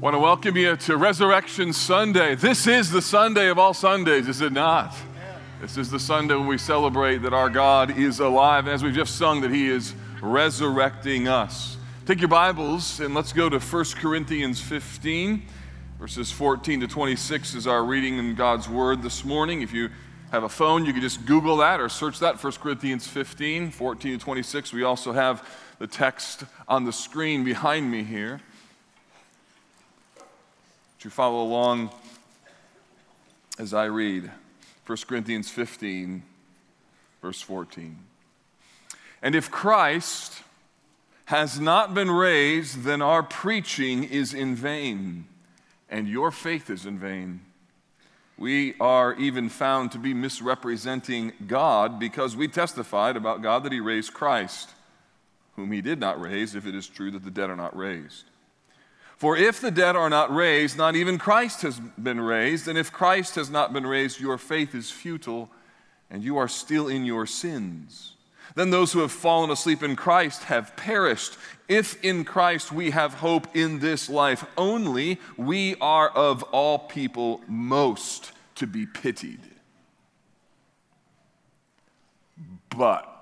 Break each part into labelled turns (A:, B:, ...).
A: want to welcome you to Resurrection Sunday. This is the Sunday of all Sundays, is it not? This is the Sunday when we celebrate that our God is alive, and as we've just sung, that He is resurrecting us. Take your Bibles and let's go to 1 Corinthians 15, verses 14 to 26 is our reading in God's Word this morning. If you have a phone, you can just Google that or search that, 1 Corinthians 15, 14 to 26. We also have the text on the screen behind me here you follow along as I read 1 Corinthians 15, verse 14. And if Christ has not been raised, then our preaching is in vain, and your faith is in vain. We are even found to be misrepresenting God because we testified about God that He raised Christ, whom He did not raise, if it is true that the dead are not raised. For if the dead are not raised, not even Christ has been raised. And if Christ has not been raised, your faith is futile and you are still in your sins. Then those who have fallen asleep in Christ have perished. If in Christ we have hope in this life only, we are of all people most to be pitied. But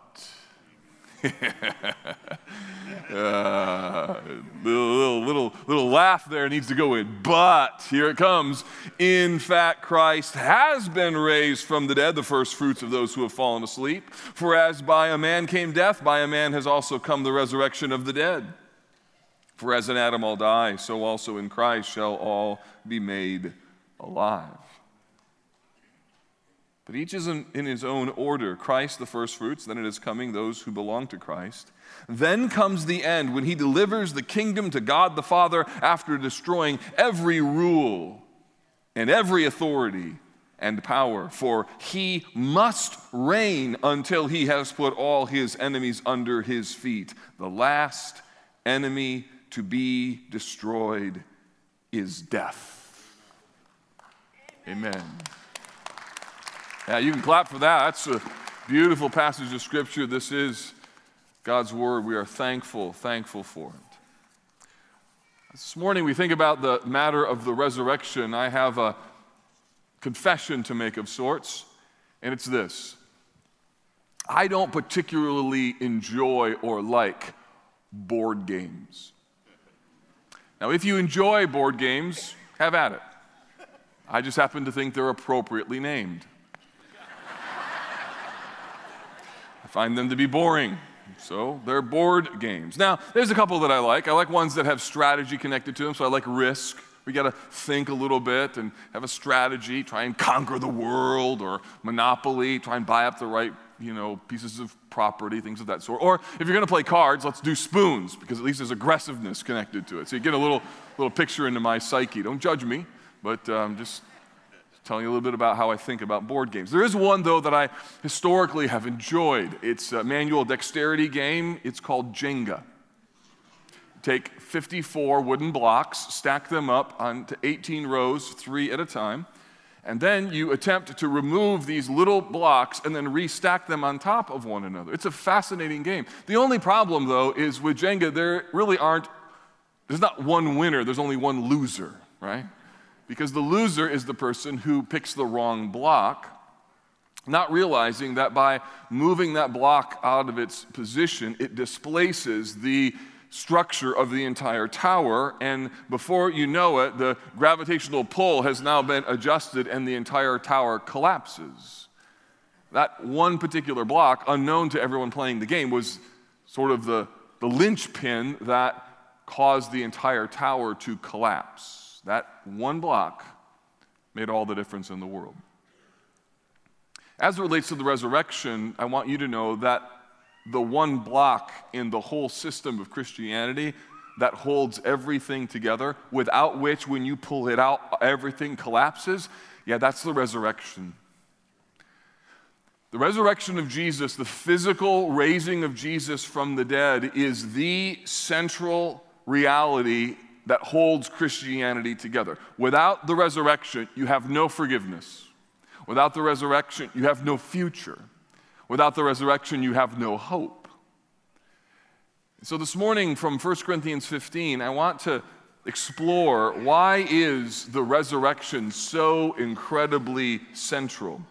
A: uh, little, little, little, little laugh there needs to go in. But here it comes. In fact, Christ has been raised from the dead, the first fruits of those who have fallen asleep. For as by a man came death, by a man has also come the resurrection of the dead. For as in Adam all die, so also in Christ shall all be made alive. But each is in, in his own order Christ the first fruits, then it is coming those who belong to Christ. Then comes the end when he delivers the kingdom to God the Father after destroying every rule and every authority and power. For he must reign until he has put all his enemies under his feet. The last enemy to be destroyed is death. Amen. Yeah, you can clap for that. That's a beautiful passage of scripture. This is God's word. We are thankful, thankful for it. This morning we think about the matter of the resurrection. I have a confession to make of sorts, and it's this I don't particularly enjoy or like board games. Now, if you enjoy board games, have at it. I just happen to think they're appropriately named. Find them to be boring. So they're board games. Now, there's a couple that I like. I like ones that have strategy connected to them. So I like Risk. We got to think a little bit and have a strategy, try and conquer the world, or Monopoly, try and buy up the right, you know, pieces of property, things of that sort. Or if you're going to play cards, let's do spoons because at least there's aggressiveness connected to it. So you get a little little picture into my psyche. Don't judge me, but um, just telling you a little bit about how I think about board games. There is one, though, that I historically have enjoyed. It's a manual dexterity game. It's called Jenga. Take 54 wooden blocks, stack them up onto 18 rows, three at a time, and then you attempt to remove these little blocks and then restack them on top of one another. It's a fascinating game. The only problem, though, is with Jenga, there really aren't, there's not one winner, there's only one loser, right? Because the loser is the person who picks the wrong block, not realizing that by moving that block out of its position, it displaces the structure of the entire tower. And before you know it, the gravitational pull has now been adjusted and the entire tower collapses. That one particular block, unknown to everyone playing the game, was sort of the, the linchpin that caused the entire tower to collapse. That one block made all the difference in the world. As it relates to the resurrection, I want you to know that the one block in the whole system of Christianity that holds everything together, without which, when you pull it out, everything collapses, yeah, that's the resurrection. The resurrection of Jesus, the physical raising of Jesus from the dead, is the central reality that holds Christianity together. Without the resurrection, you have no forgiveness. Without the resurrection, you have no future. Without the resurrection, you have no hope. So, this morning from 1 Corinthians 15, I want to explore why is the resurrection so incredibly central?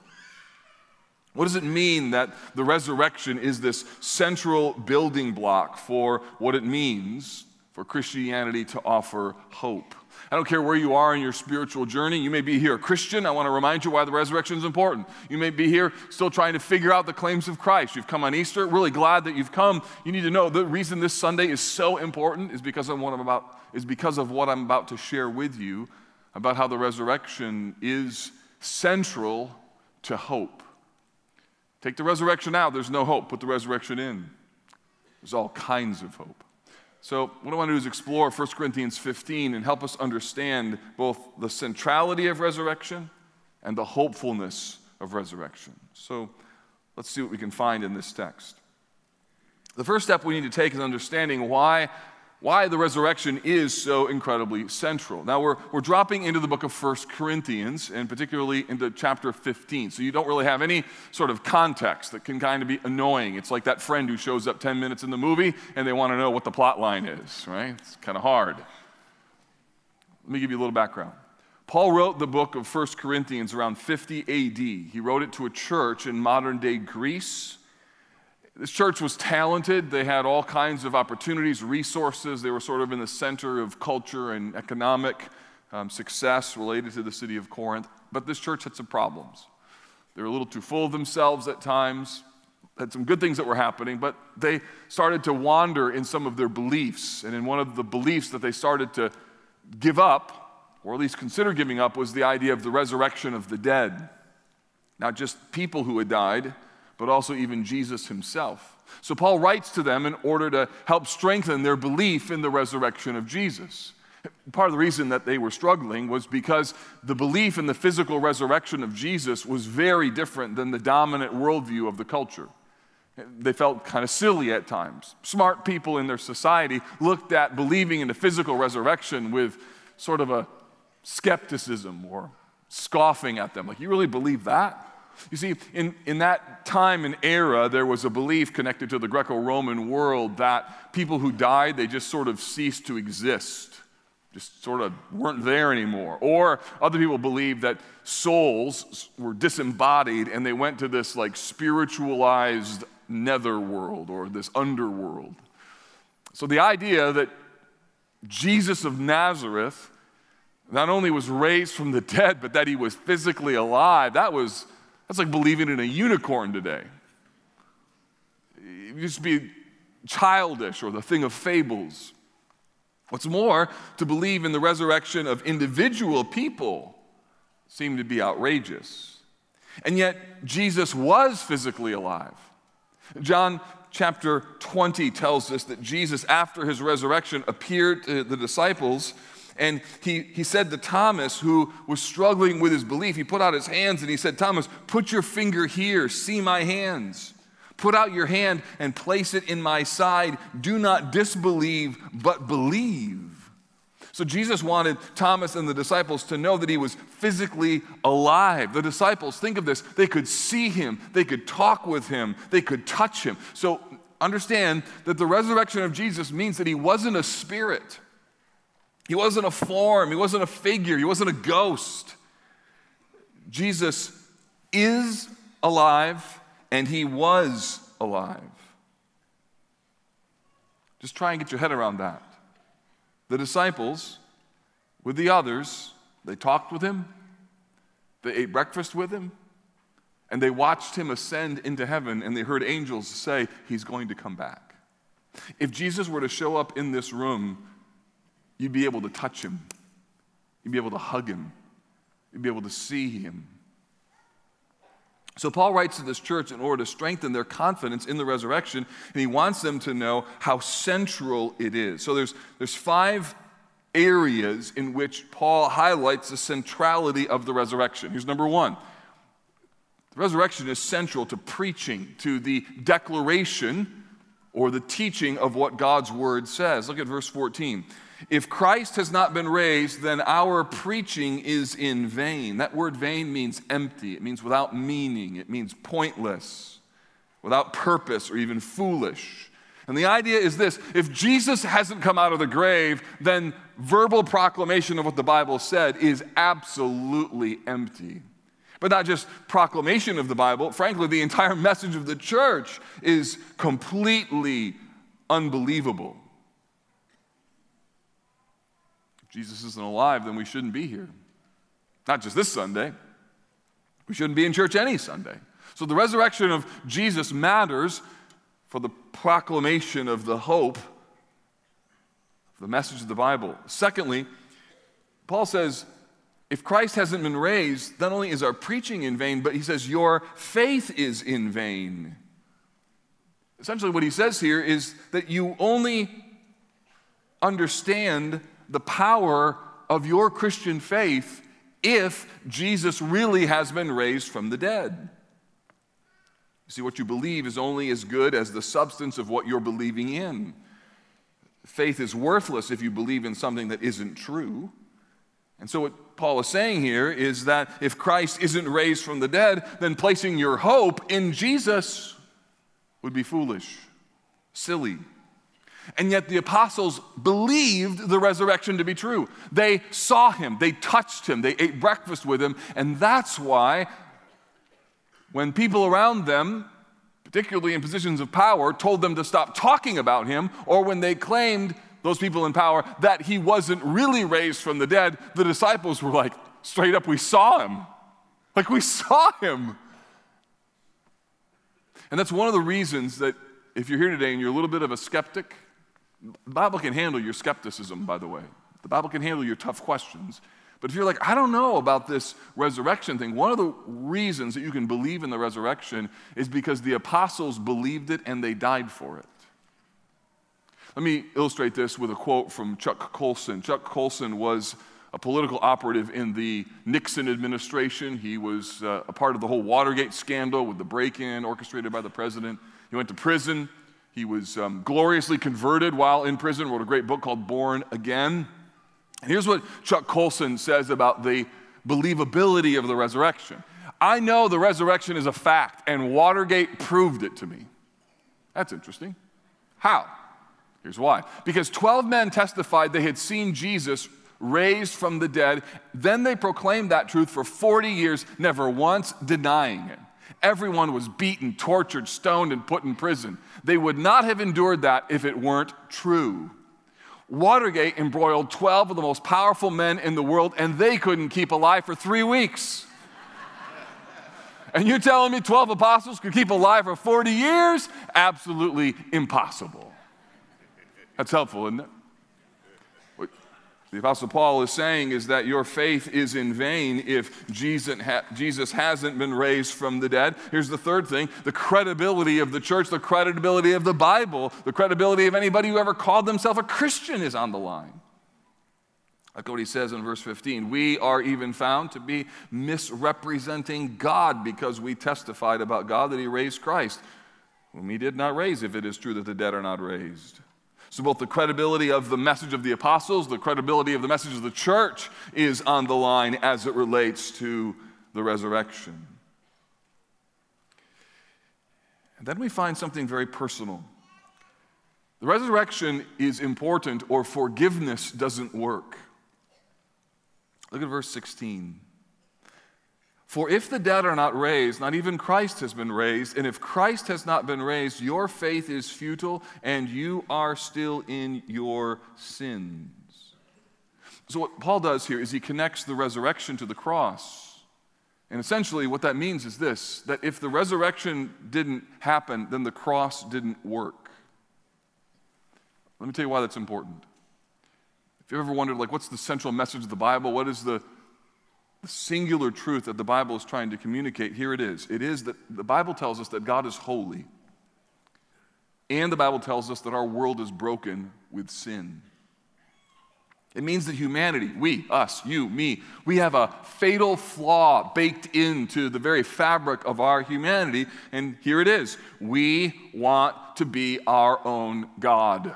A: What does it mean that the resurrection is this central building block for what it means for Christianity to offer hope? I don't care where you are in your spiritual journey. You may be here a Christian. I want to remind you why the resurrection is important. You may be here still trying to figure out the claims of Christ. You've come on Easter, really glad that you've come. You need to know the reason this Sunday is so important is because of what I'm about is because of what I'm about to share with you about how the resurrection is central to hope. Take the resurrection out, there's no hope. Put the resurrection in. There's all kinds of hope. So, what I want to do is explore 1 Corinthians 15 and help us understand both the centrality of resurrection and the hopefulness of resurrection. So, let's see what we can find in this text. The first step we need to take is understanding why why the resurrection is so incredibly central. Now, we're, we're dropping into the book of First Corinthians, and particularly into chapter 15. So, you don't really have any sort of context that can kind of be annoying. It's like that friend who shows up 10 minutes in the movie and they want to know what the plot line is, right? It's kind of hard. Let me give you a little background. Paul wrote the book of First Corinthians around 50 AD. He wrote it to a church in modern day Greece this church was talented. They had all kinds of opportunities, resources. They were sort of in the center of culture and economic um, success related to the city of Corinth. But this church had some problems. They were a little too full of themselves at times, had some good things that were happening, but they started to wander in some of their beliefs. And in one of the beliefs that they started to give up, or at least consider giving up, was the idea of the resurrection of the dead. Not just people who had died but also even Jesus himself. So Paul writes to them in order to help strengthen their belief in the resurrection of Jesus. Part of the reason that they were struggling was because the belief in the physical resurrection of Jesus was very different than the dominant worldview of the culture. They felt kind of silly at times. Smart people in their society looked at believing in the physical resurrection with sort of a skepticism or scoffing at them. Like, you really believe that? You see, in, in that time and era, there was a belief connected to the Greco Roman world that people who died, they just sort of ceased to exist, just sort of weren't there anymore. Or other people believed that souls were disembodied and they went to this like spiritualized netherworld or this underworld. So the idea that Jesus of Nazareth not only was raised from the dead, but that he was physically alive, that was that's like believing in a unicorn today. It used to be childish or the thing of fables. What's more, to believe in the resurrection of individual people seemed to be outrageous. And yet, Jesus was physically alive. John chapter 20 tells us that Jesus, after his resurrection, appeared to the disciples and he, he said to Thomas, who was struggling with his belief, he put out his hands and he said, Thomas, put your finger here, see my hands. Put out your hand and place it in my side. Do not disbelieve, but believe. So Jesus wanted Thomas and the disciples to know that he was physically alive. The disciples, think of this, they could see him, they could talk with him, they could touch him. So understand that the resurrection of Jesus means that he wasn't a spirit. He wasn't a form, he wasn't a figure, he wasn't a ghost. Jesus is alive and he was alive. Just try and get your head around that. The disciples, with the others, they talked with him, they ate breakfast with him, and they watched him ascend into heaven, and they heard angels say, He's going to come back. If Jesus were to show up in this room you'd be able to touch him, you'd be able to hug him, you'd be able to see him. So, Paul writes to this church in order to strengthen their confidence in the resurrection, and he wants them to know how central it is. So, there's, there's five areas in which Paul highlights the centrality of the resurrection. Here's number one the resurrection is central to preaching, to the declaration or the teaching of what God's word says. Look at verse 14. If Christ has not been raised, then our preaching is in vain. That word vain means empty, it means without meaning, it means pointless, without purpose, or even foolish. And the idea is this if Jesus hasn't come out of the grave, then verbal proclamation of what the Bible said is absolutely empty. But not just proclamation of the Bible, frankly, the entire message of the church is completely unbelievable. If Jesus isn't alive, then we shouldn't be here. Not just this Sunday, we shouldn't be in church any Sunday. So the resurrection of Jesus matters for the proclamation of the hope, the message of the Bible. Secondly, Paul says, if Christ hasn't been raised, not only is our preaching in vain, but he says, your faith is in vain. Essentially, what he says here is that you only understand the power of your Christian faith if Jesus really has been raised from the dead. You see, what you believe is only as good as the substance of what you're believing in. Faith is worthless if you believe in something that isn't true. And so, what Paul is saying here is that if Christ isn't raised from the dead, then placing your hope in Jesus would be foolish, silly. And yet, the apostles believed the resurrection to be true. They saw him, they touched him, they ate breakfast with him, and that's why when people around them, particularly in positions of power, told them to stop talking about him, or when they claimed, those people in power, that he wasn't really raised from the dead, the disciples were like, straight up, we saw him. Like, we saw him. And that's one of the reasons that if you're here today and you're a little bit of a skeptic, Bible can handle your skepticism, by the way. The Bible can handle your tough questions. But if you're like, I don't know about this resurrection thing, one of the reasons that you can believe in the resurrection is because the apostles believed it and they died for it. Let me illustrate this with a quote from Chuck Colson. Chuck Colson was a political operative in the Nixon administration. He was uh, a part of the whole Watergate scandal with the break in orchestrated by the president. He went to prison. He was um, gloriously converted while in prison, wrote a great book called Born Again. And here's what Chuck Colson says about the believability of the resurrection I know the resurrection is a fact, and Watergate proved it to me. That's interesting. How? Here's why. Because 12 men testified they had seen Jesus raised from the dead. Then they proclaimed that truth for 40 years, never once denying it. Everyone was beaten, tortured, stoned, and put in prison. They would not have endured that if it weren't true. Watergate embroiled 12 of the most powerful men in the world, and they couldn't keep alive for three weeks. and you're telling me 12 apostles could keep alive for 40 years? Absolutely impossible. That's helpful, isn't it? The Apostle Paul is saying is that your faith is in vain if Jesus, ha- Jesus hasn't been raised from the dead. Here's the third thing the credibility of the church, the credibility of the Bible, the credibility of anybody who ever called themselves a Christian is on the line. Look what he says in verse 15. We are even found to be misrepresenting God because we testified about God that he raised Christ, whom he did not raise, if it is true that the dead are not raised. So, both the credibility of the message of the apostles, the credibility of the message of the church is on the line as it relates to the resurrection. And then we find something very personal. The resurrection is important, or forgiveness doesn't work. Look at verse 16. For if the dead are not raised, not even Christ has been raised. And if Christ has not been raised, your faith is futile and you are still in your sins. So, what Paul does here is he connects the resurrection to the cross. And essentially, what that means is this that if the resurrection didn't happen, then the cross didn't work. Let me tell you why that's important. If you ever wondered, like, what's the central message of the Bible? What is the the singular truth that the Bible is trying to communicate, here it is. It is that the Bible tells us that God is holy. And the Bible tells us that our world is broken with sin. It means that humanity, we, us, you, me, we have a fatal flaw baked into the very fabric of our humanity. And here it is we want to be our own God.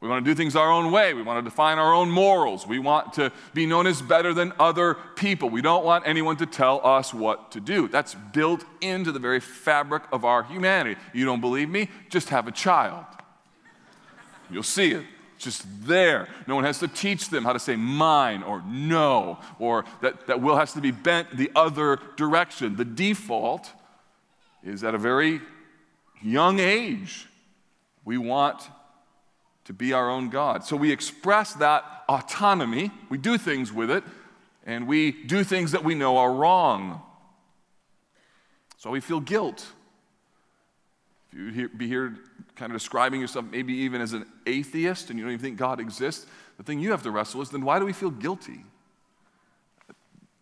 A: We want to do things our own way. We want to define our own morals. We want to be known as better than other people. We don't want anyone to tell us what to do. That's built into the very fabric of our humanity. You don't believe me? Just have a child. You'll see it. Just there. No one has to teach them how to say mine or no, or that, that will has to be bent the other direction. The default is at a very young age. We want to be our own God. So we express that autonomy, we do things with it, and we do things that we know are wrong. So we feel guilt. If you be here kind of describing yourself maybe even as an atheist and you don't even think God exists, the thing you have to wrestle is then why do we feel guilty?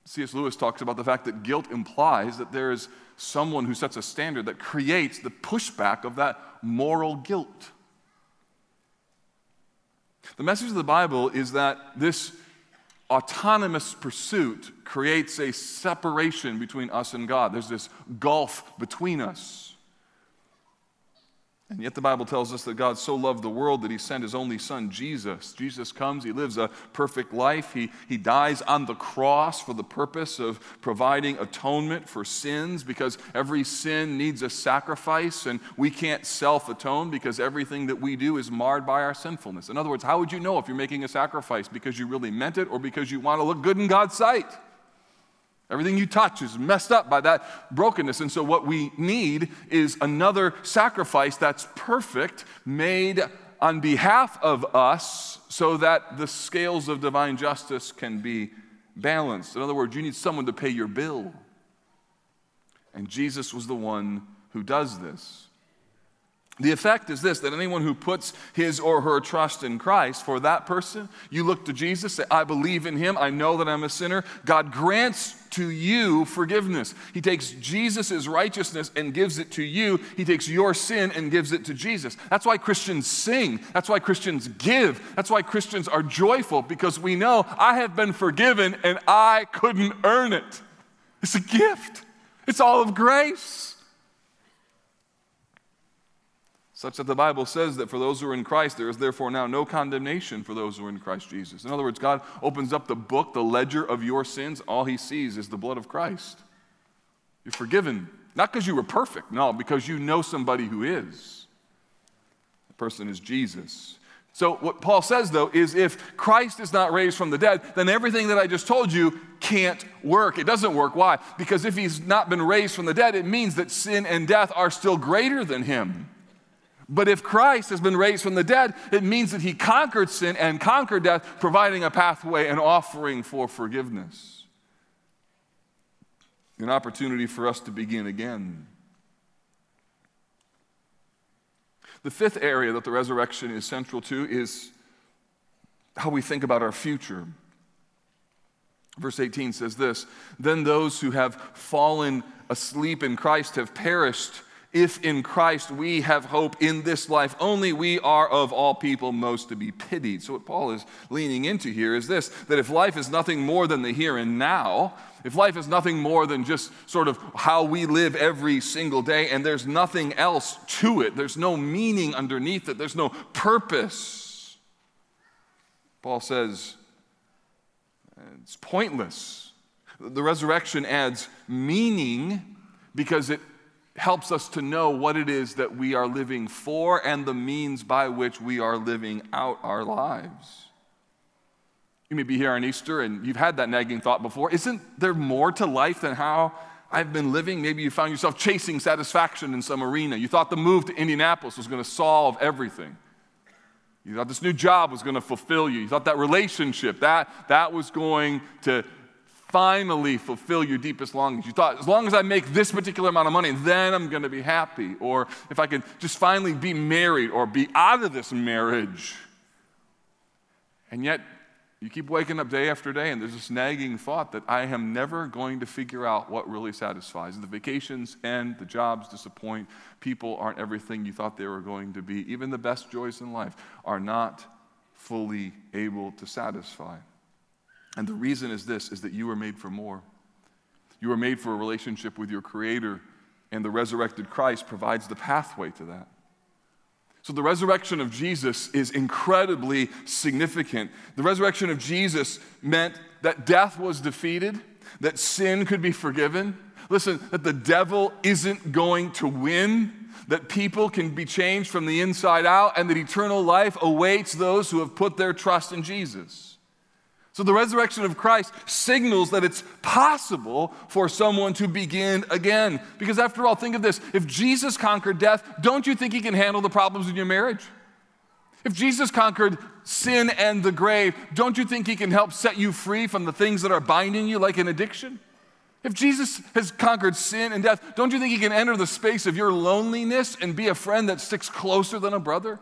A: C.S. Lewis talks about the fact that guilt implies that there is someone who sets a standard that creates the pushback of that moral guilt. The message of the Bible is that this autonomous pursuit creates a separation between us and God. There's this gulf between us. And yet the Bible tells us that God so loved the world that he sent his only son, Jesus. Jesus comes, he lives a perfect life. He, he dies on the cross for the purpose of providing atonement for sins because every sin needs a sacrifice and we can't self atone because everything that we do is marred by our sinfulness. In other words, how would you know if you're making a sacrifice because you really meant it or because you want to look good in God's sight? Everything you touch is messed up by that brokenness. And so, what we need is another sacrifice that's perfect, made on behalf of us, so that the scales of divine justice can be balanced. In other words, you need someone to pay your bill. And Jesus was the one who does this. The effect is this that anyone who puts his or her trust in Christ, for that person, you look to Jesus, say, I believe in him, I know that I'm a sinner. God grants to you forgiveness. He takes Jesus' righteousness and gives it to you. He takes your sin and gives it to Jesus. That's why Christians sing. That's why Christians give. That's why Christians are joyful, because we know I have been forgiven and I couldn't earn it. It's a gift, it's all of grace such that the Bible says that for those who are in Christ, there is therefore now no condemnation for those who are in Christ Jesus. In other words, God opens up the book, the ledger of your sins. All he sees is the blood of Christ. You're forgiven, not because you were perfect, no, because you know somebody who is. The person is Jesus. So, what Paul says, though, is if Christ is not raised from the dead, then everything that I just told you can't work. It doesn't work. Why? Because if he's not been raised from the dead, it means that sin and death are still greater than him. But if Christ has been raised from the dead, it means that he conquered sin and conquered death, providing a pathway and offering for forgiveness. An opportunity for us to begin again. The fifth area that the resurrection is central to is how we think about our future. Verse 18 says this Then those who have fallen asleep in Christ have perished if in Christ we have hope in this life only, we are of all people most to be pitied. So, what Paul is leaning into here is this that if life is nothing more than the here and now, if life is nothing more than just sort of how we live every single day, and there's nothing else to it, there's no meaning underneath it, there's no purpose, Paul says it's pointless. The resurrection adds meaning because it helps us to know what it is that we are living for and the means by which we are living out our lives. You may be here on Easter and you've had that nagging thought before. Isn't there more to life than how I've been living? Maybe you found yourself chasing satisfaction in some arena. You thought the move to Indianapolis was going to solve everything. You thought this new job was going to fulfill you. You thought that relationship, that, that was going to finally fulfill your deepest longings. You thought, as long as I make this particular amount of money, then I'm going to be happy. Or if I can just finally be married or be out of this marriage. And yet, you keep waking up day after day, and there's this nagging thought that I am never going to figure out what really satisfies. The vacations end, the jobs disappoint, people aren't everything you thought they were going to be. Even the best joys in life are not fully able to satisfy. And the reason is this is that you were made for more. You were made for a relationship with your creator, and the resurrected Christ provides the pathway to that. So the resurrection of Jesus is incredibly significant. The resurrection of Jesus meant that death was defeated, that sin could be forgiven. Listen, that the devil isn't going to win, that people can be changed from the inside out, and that eternal life awaits those who have put their trust in Jesus. So the resurrection of Christ signals that it's possible for someone to begin again. Because after all, think of this if Jesus conquered death, don't you think he can handle the problems in your marriage? If Jesus conquered sin and the grave, don't you think he can help set you free from the things that are binding you, like an addiction? If Jesus has conquered sin and death, don't you think he can enter the space of your loneliness and be a friend that sticks closer than a brother?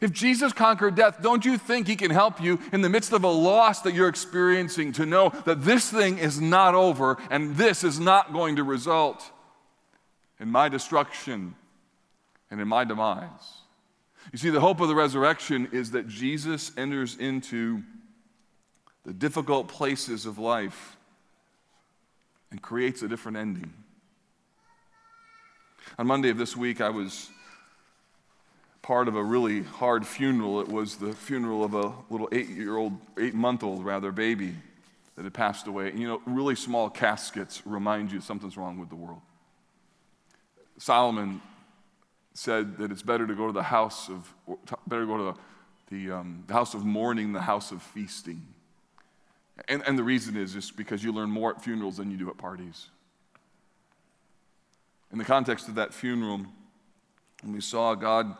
A: If Jesus conquered death, don't you think he can help you in the midst of a loss that you're experiencing to know that this thing is not over and this is not going to result in my destruction and in my demise? You see, the hope of the resurrection is that Jesus enters into the difficult places of life and creates a different ending. On Monday of this week, I was part of a really hard funeral. It was the funeral of a little eight year old, eight month old rather, baby that had passed away. And, you know, really small caskets remind you something's wrong with the world. Solomon said that it's better to go to the house of, better go to the, the, um, the house of mourning, the house of feasting. And, and the reason is just because you learn more at funerals than you do at parties. In the context of that funeral, when we saw God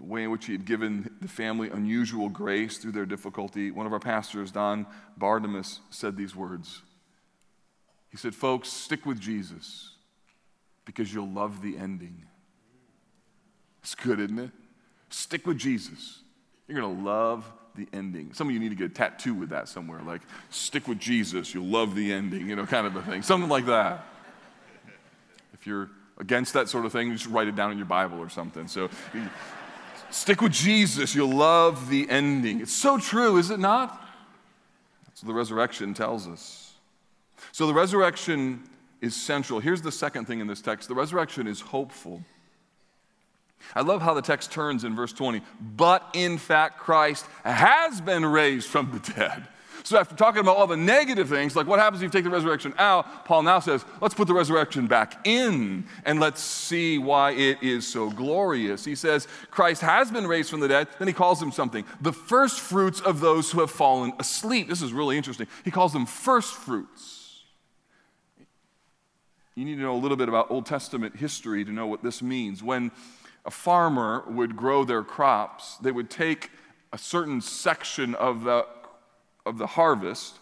A: the way in which he had given the family unusual grace through their difficulty, one of our pastors, Don Bartimus, said these words. He said, Folks, stick with Jesus because you'll love the ending. It's good, isn't it? Stick with Jesus. You're going to love the ending. Some of you need to get a tattoo with that somewhere, like, stick with Jesus, you'll love the ending, you know, kind of a thing. Something like that. If you're against that sort of thing, just write it down in your Bible or something. So, Stick with Jesus, you'll love the ending. It's so true, is it not? That's what the resurrection tells us. So the resurrection is central. Here's the second thing in this text the resurrection is hopeful. I love how the text turns in verse 20. But in fact, Christ has been raised from the dead. So, after talking about all the negative things, like what happens if you take the resurrection out, Paul now says, let's put the resurrection back in and let's see why it is so glorious. He says, Christ has been raised from the dead. Then he calls him something the first fruits of those who have fallen asleep. This is really interesting. He calls them first fruits. You need to know a little bit about Old Testament history to know what this means. When a farmer would grow their crops, they would take a certain section of the of the harvest,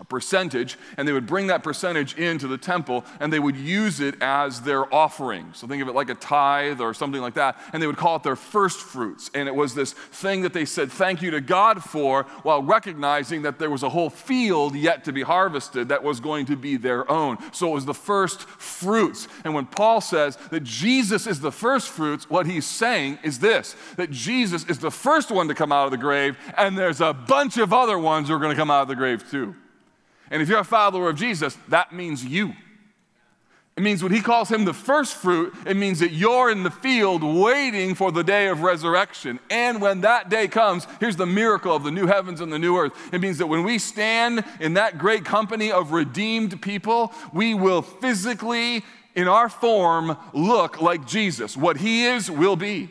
A: a percentage, and they would bring that percentage into the temple and they would use it as their offering. So think of it like a tithe or something like that, and they would call it their first fruits. And it was this thing that they said thank you to God for while recognizing that there was a whole field yet to be harvested that was going to be their own. So it was the first fruits. And when Paul says that Jesus is the first fruits, what he's saying is this that Jesus is the first one to come out of the grave, and there's a bunch of other ones who are going to come out of the grave too. And if you're a follower of Jesus, that means you. It means when he calls him the first fruit, it means that you're in the field waiting for the day of resurrection. And when that day comes, here's the miracle of the new heavens and the new earth. It means that when we stand in that great company of redeemed people, we will physically, in our form, look like Jesus. What he is, will be.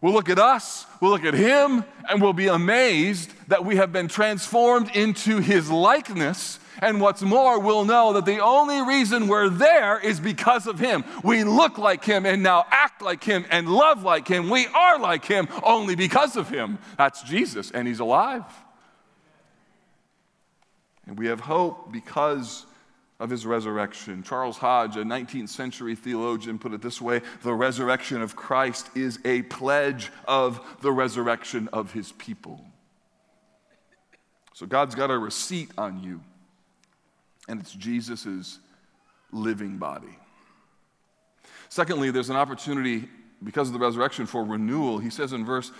A: We'll look at us, we'll look at him, and we'll be amazed that we have been transformed into his likeness. And what's more, we'll know that the only reason we're there is because of him. We look like him and now act like him and love like him. We are like him only because of him. That's Jesus, and he's alive. And we have hope because of his resurrection. Charles Hodge, a 19th century theologian, put it this way the resurrection of Christ is a pledge of the resurrection of his people. So God's got a receipt on you, and it's Jesus' living body. Secondly, there's an opportunity because of the resurrection for renewal. He says in verse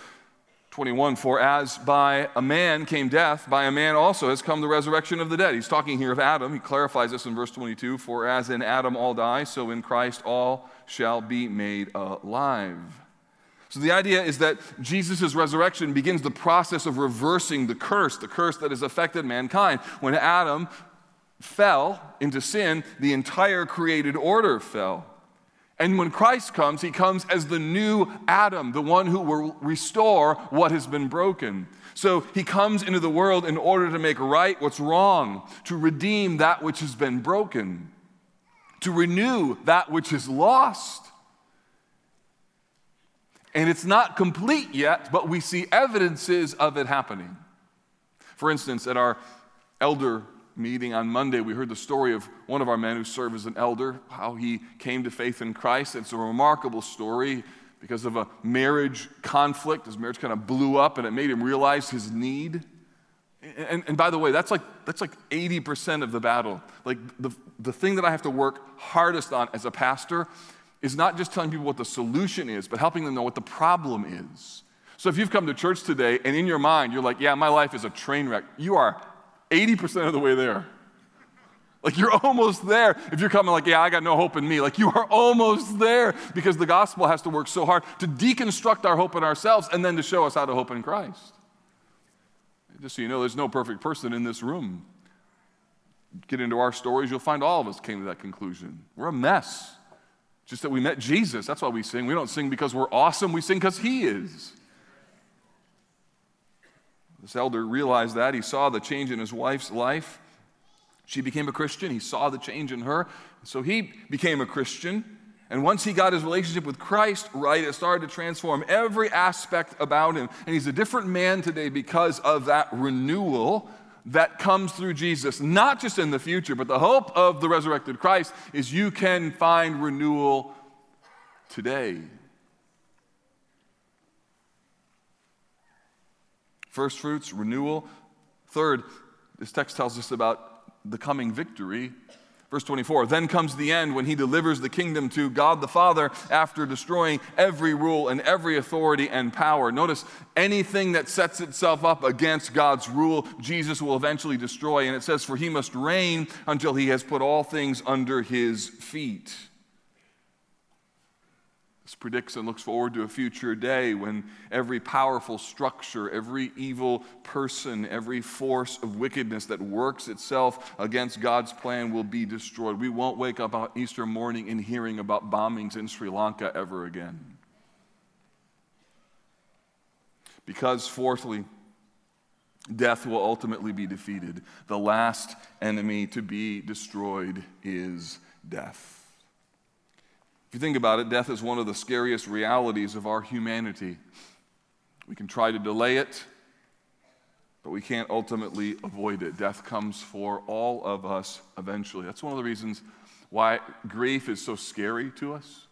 A: 21 For as by a man came death, by a man also has come the resurrection of the dead. He's talking here of Adam. He clarifies this in verse 22 For as in Adam all die, so in Christ all shall be made alive. So the idea is that Jesus' resurrection begins the process of reversing the curse, the curse that has affected mankind. When Adam fell into sin, the entire created order fell. And when Christ comes, he comes as the new Adam, the one who will restore what has been broken. So he comes into the world in order to make right what's wrong, to redeem that which has been broken, to renew that which is lost. And it's not complete yet, but we see evidences of it happening. For instance, at our elder meeting on Monday, we heard the story of one of our men who served as an elder, how he came to faith in Christ. It's a remarkable story because of a marriage conflict. His marriage kind of blew up and it made him realize his need. And, and, by the way, that's like, that's like 80% of the battle. Like the, the thing that I have to work hardest on as a pastor is not just telling people what the solution is, but helping them know what the problem is. So if you've come to church today and in your mind you're like, yeah, my life is a train wreck, you are 80% of the way there. Like you're almost there. If you're coming like, yeah, I got no hope in me, like you are almost there because the gospel has to work so hard to deconstruct our hope in ourselves and then to show us how to hope in Christ. Just so you know, there's no perfect person in this room. Get into our stories, you'll find all of us came to that conclusion. We're a mess. Just that we met Jesus. That's why we sing. We don't sing because we're awesome, we sing because He is. This elder realized that. He saw the change in his wife's life. She became a Christian. He saw the change in her. So he became a Christian. And once he got his relationship with Christ right, it started to transform every aspect about him. And he's a different man today because of that renewal that comes through Jesus, not just in the future, but the hope of the resurrected Christ is you can find renewal today. First fruits, renewal. Third, this text tells us about the coming victory. Verse 24, then comes the end when he delivers the kingdom to God the Father after destroying every rule and every authority and power. Notice anything that sets itself up against God's rule, Jesus will eventually destroy. And it says, For he must reign until he has put all things under his feet predicts and looks forward to a future day when every powerful structure, every evil person, every force of wickedness that works itself against God's plan will be destroyed. We won't wake up on Easter morning and hearing about bombings in Sri Lanka ever again. Because, fourthly, death will ultimately be defeated. The last enemy to be destroyed is death. If you think about it, death is one of the scariest realities of our humanity. We can try to delay it, but we can't ultimately avoid it. Death comes for all of us eventually. That's one of the reasons why grief is so scary to us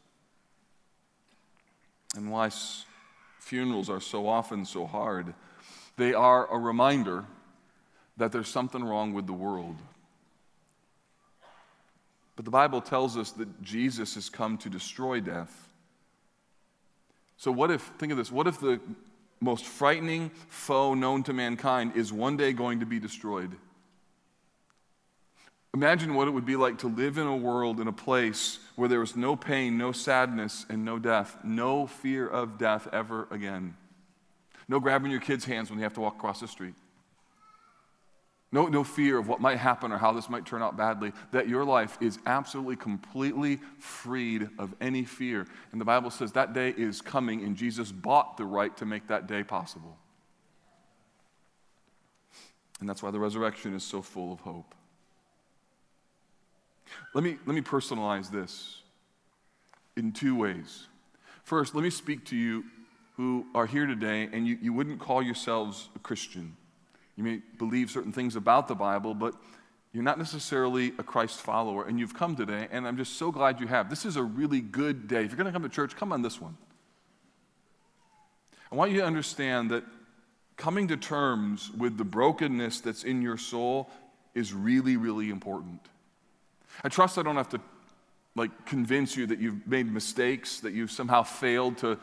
A: and why funerals are so often so hard. They are a reminder that there's something wrong with the world. But the Bible tells us that Jesus has come to destroy death. So, what if, think of this, what if the most frightening foe known to mankind is one day going to be destroyed? Imagine what it would be like to live in a world, in a place where there was no pain, no sadness, and no death, no fear of death ever again. No grabbing your kids' hands when you have to walk across the street. No, no fear of what might happen or how this might turn out badly, that your life is absolutely, completely freed of any fear. And the Bible says that day is coming, and Jesus bought the right to make that day possible. And that's why the resurrection is so full of hope. Let me, let me personalize this in two ways. First, let me speak to you who are here today and you, you wouldn't call yourselves a Christian. You may believe certain things about the Bible, but you're not necessarily a Christ follower, and you've come today, and I'm just so glad you have. This is a really good day. If you're going to come to church, come on this one. I want you to understand that coming to terms with the brokenness that's in your soul is really, really important. I trust I don't have to like convince you that you've made mistakes, that you've somehow failed to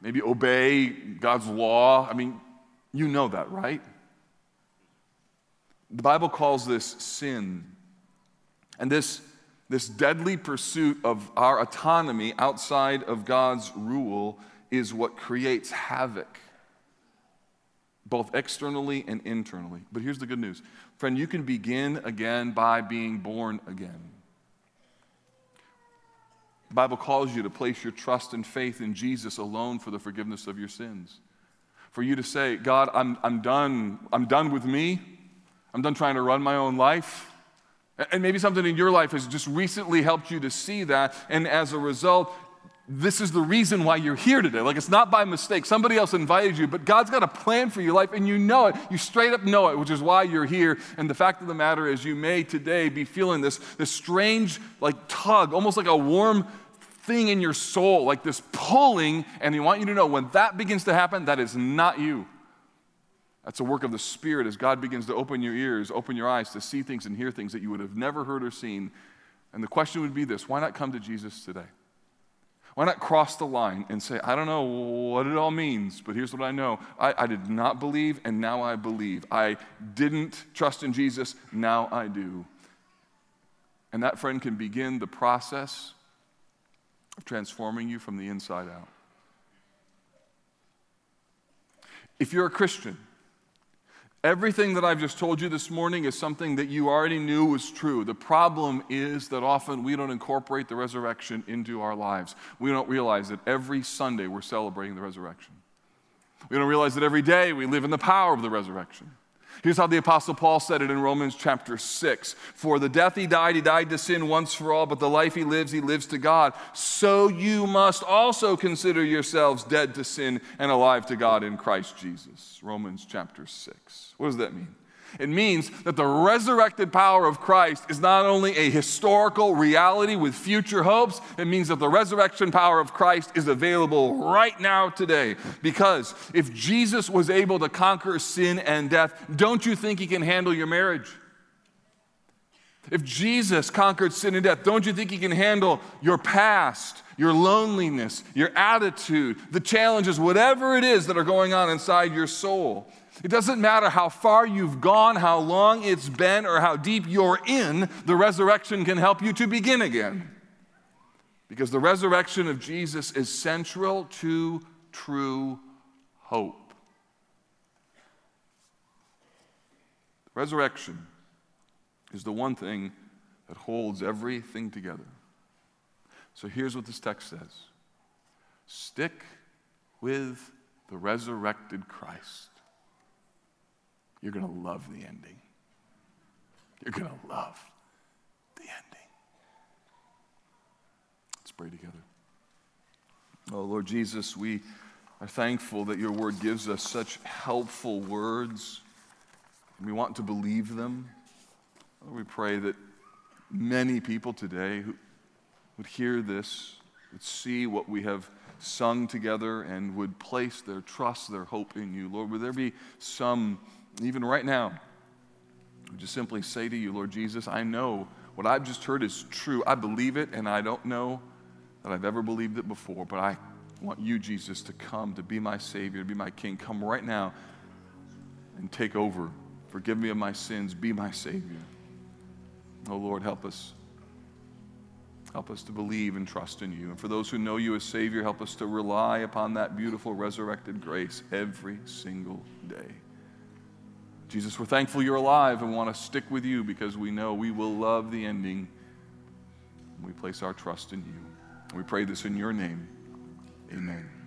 A: maybe obey God's law. I mean, you know that, right? The Bible calls this sin. And this, this deadly pursuit of our autonomy outside of God's rule is what creates havoc, both externally and internally. But here's the good news friend, you can begin again by being born again. The Bible calls you to place your trust and faith in Jesus alone for the forgiveness of your sins. For you to say, God, I'm, I'm done. I'm done with me. I'm done trying to run my own life. And maybe something in your life has just recently helped you to see that. And as a result, this is the reason why you're here today. Like it's not by mistake. Somebody else invited you, but God's got a plan for your life and you know it. You straight up know it, which is why you're here. And the fact of the matter is, you may today be feeling this, this strange, like tug, almost like a warm thing in your soul, like this pulling. And He want you to know when that begins to happen, that is not you. That's a work of the Spirit as God begins to open your ears, open your eyes to see things and hear things that you would have never heard or seen. And the question would be this why not come to Jesus today? Why not cross the line and say, I don't know what it all means, but here's what I know. I, I, did not believe, and now I believe. I didn't trust in Jesus, now I do. And that friend can begin the process of transforming you from the inside out. If you're a Christian, Everything that I've just told you this morning is something that you already knew was true. The problem is that often we don't incorporate the resurrection into our lives. We don't realize that every Sunday we're celebrating the resurrection. We don't realize that every day we live in the power of the resurrection. Here's how the Apostle Paul said it in Romans chapter 6 For the death he died, he died to sin once for all, but the life he lives, he lives to God. So you must also consider yourselves dead to sin and alive to God in Christ Jesus. Romans chapter 6. What does that mean? It means that the resurrected power of Christ is not only a historical reality with future hopes, it means that the resurrection power of Christ is available right now today. Because if Jesus was able to conquer sin and death, don't you think he can handle your marriage? If Jesus conquered sin and death, don't you think he can handle your past, your loneliness, your attitude, the challenges, whatever it is that are going on inside your soul? It doesn't matter how far you've gone, how long it's been, or how deep you're in, the resurrection can help you to begin again. Because the resurrection of Jesus is central to true hope. Resurrection is the one thing that holds everything together. So here's what this text says Stick with the resurrected Christ. You're going to love the ending. You're going to love the ending. Let's pray together. Oh, Lord Jesus, we are thankful that your word gives us such helpful words. We want to believe them. Lord, we pray that many people today who would hear this, would see what we have sung together, and would place their trust, their hope in you. Lord, would there be some even right now, we just simply say to you, Lord Jesus, I know what I've just heard is true. I believe it, and I don't know that I've ever believed it before, but I want you, Jesus, to come, to be my Savior, to be my King. Come right now and take over. Forgive me of my sins. Be my Savior. Oh, Lord, help us. Help us to believe and trust in you. And for those who know you as Savior, help us to rely upon that beautiful resurrected grace every single day. Jesus, we're thankful you're alive and want to stick with you because we know we will love the ending. We place our trust in you. We pray this in your name. Amen.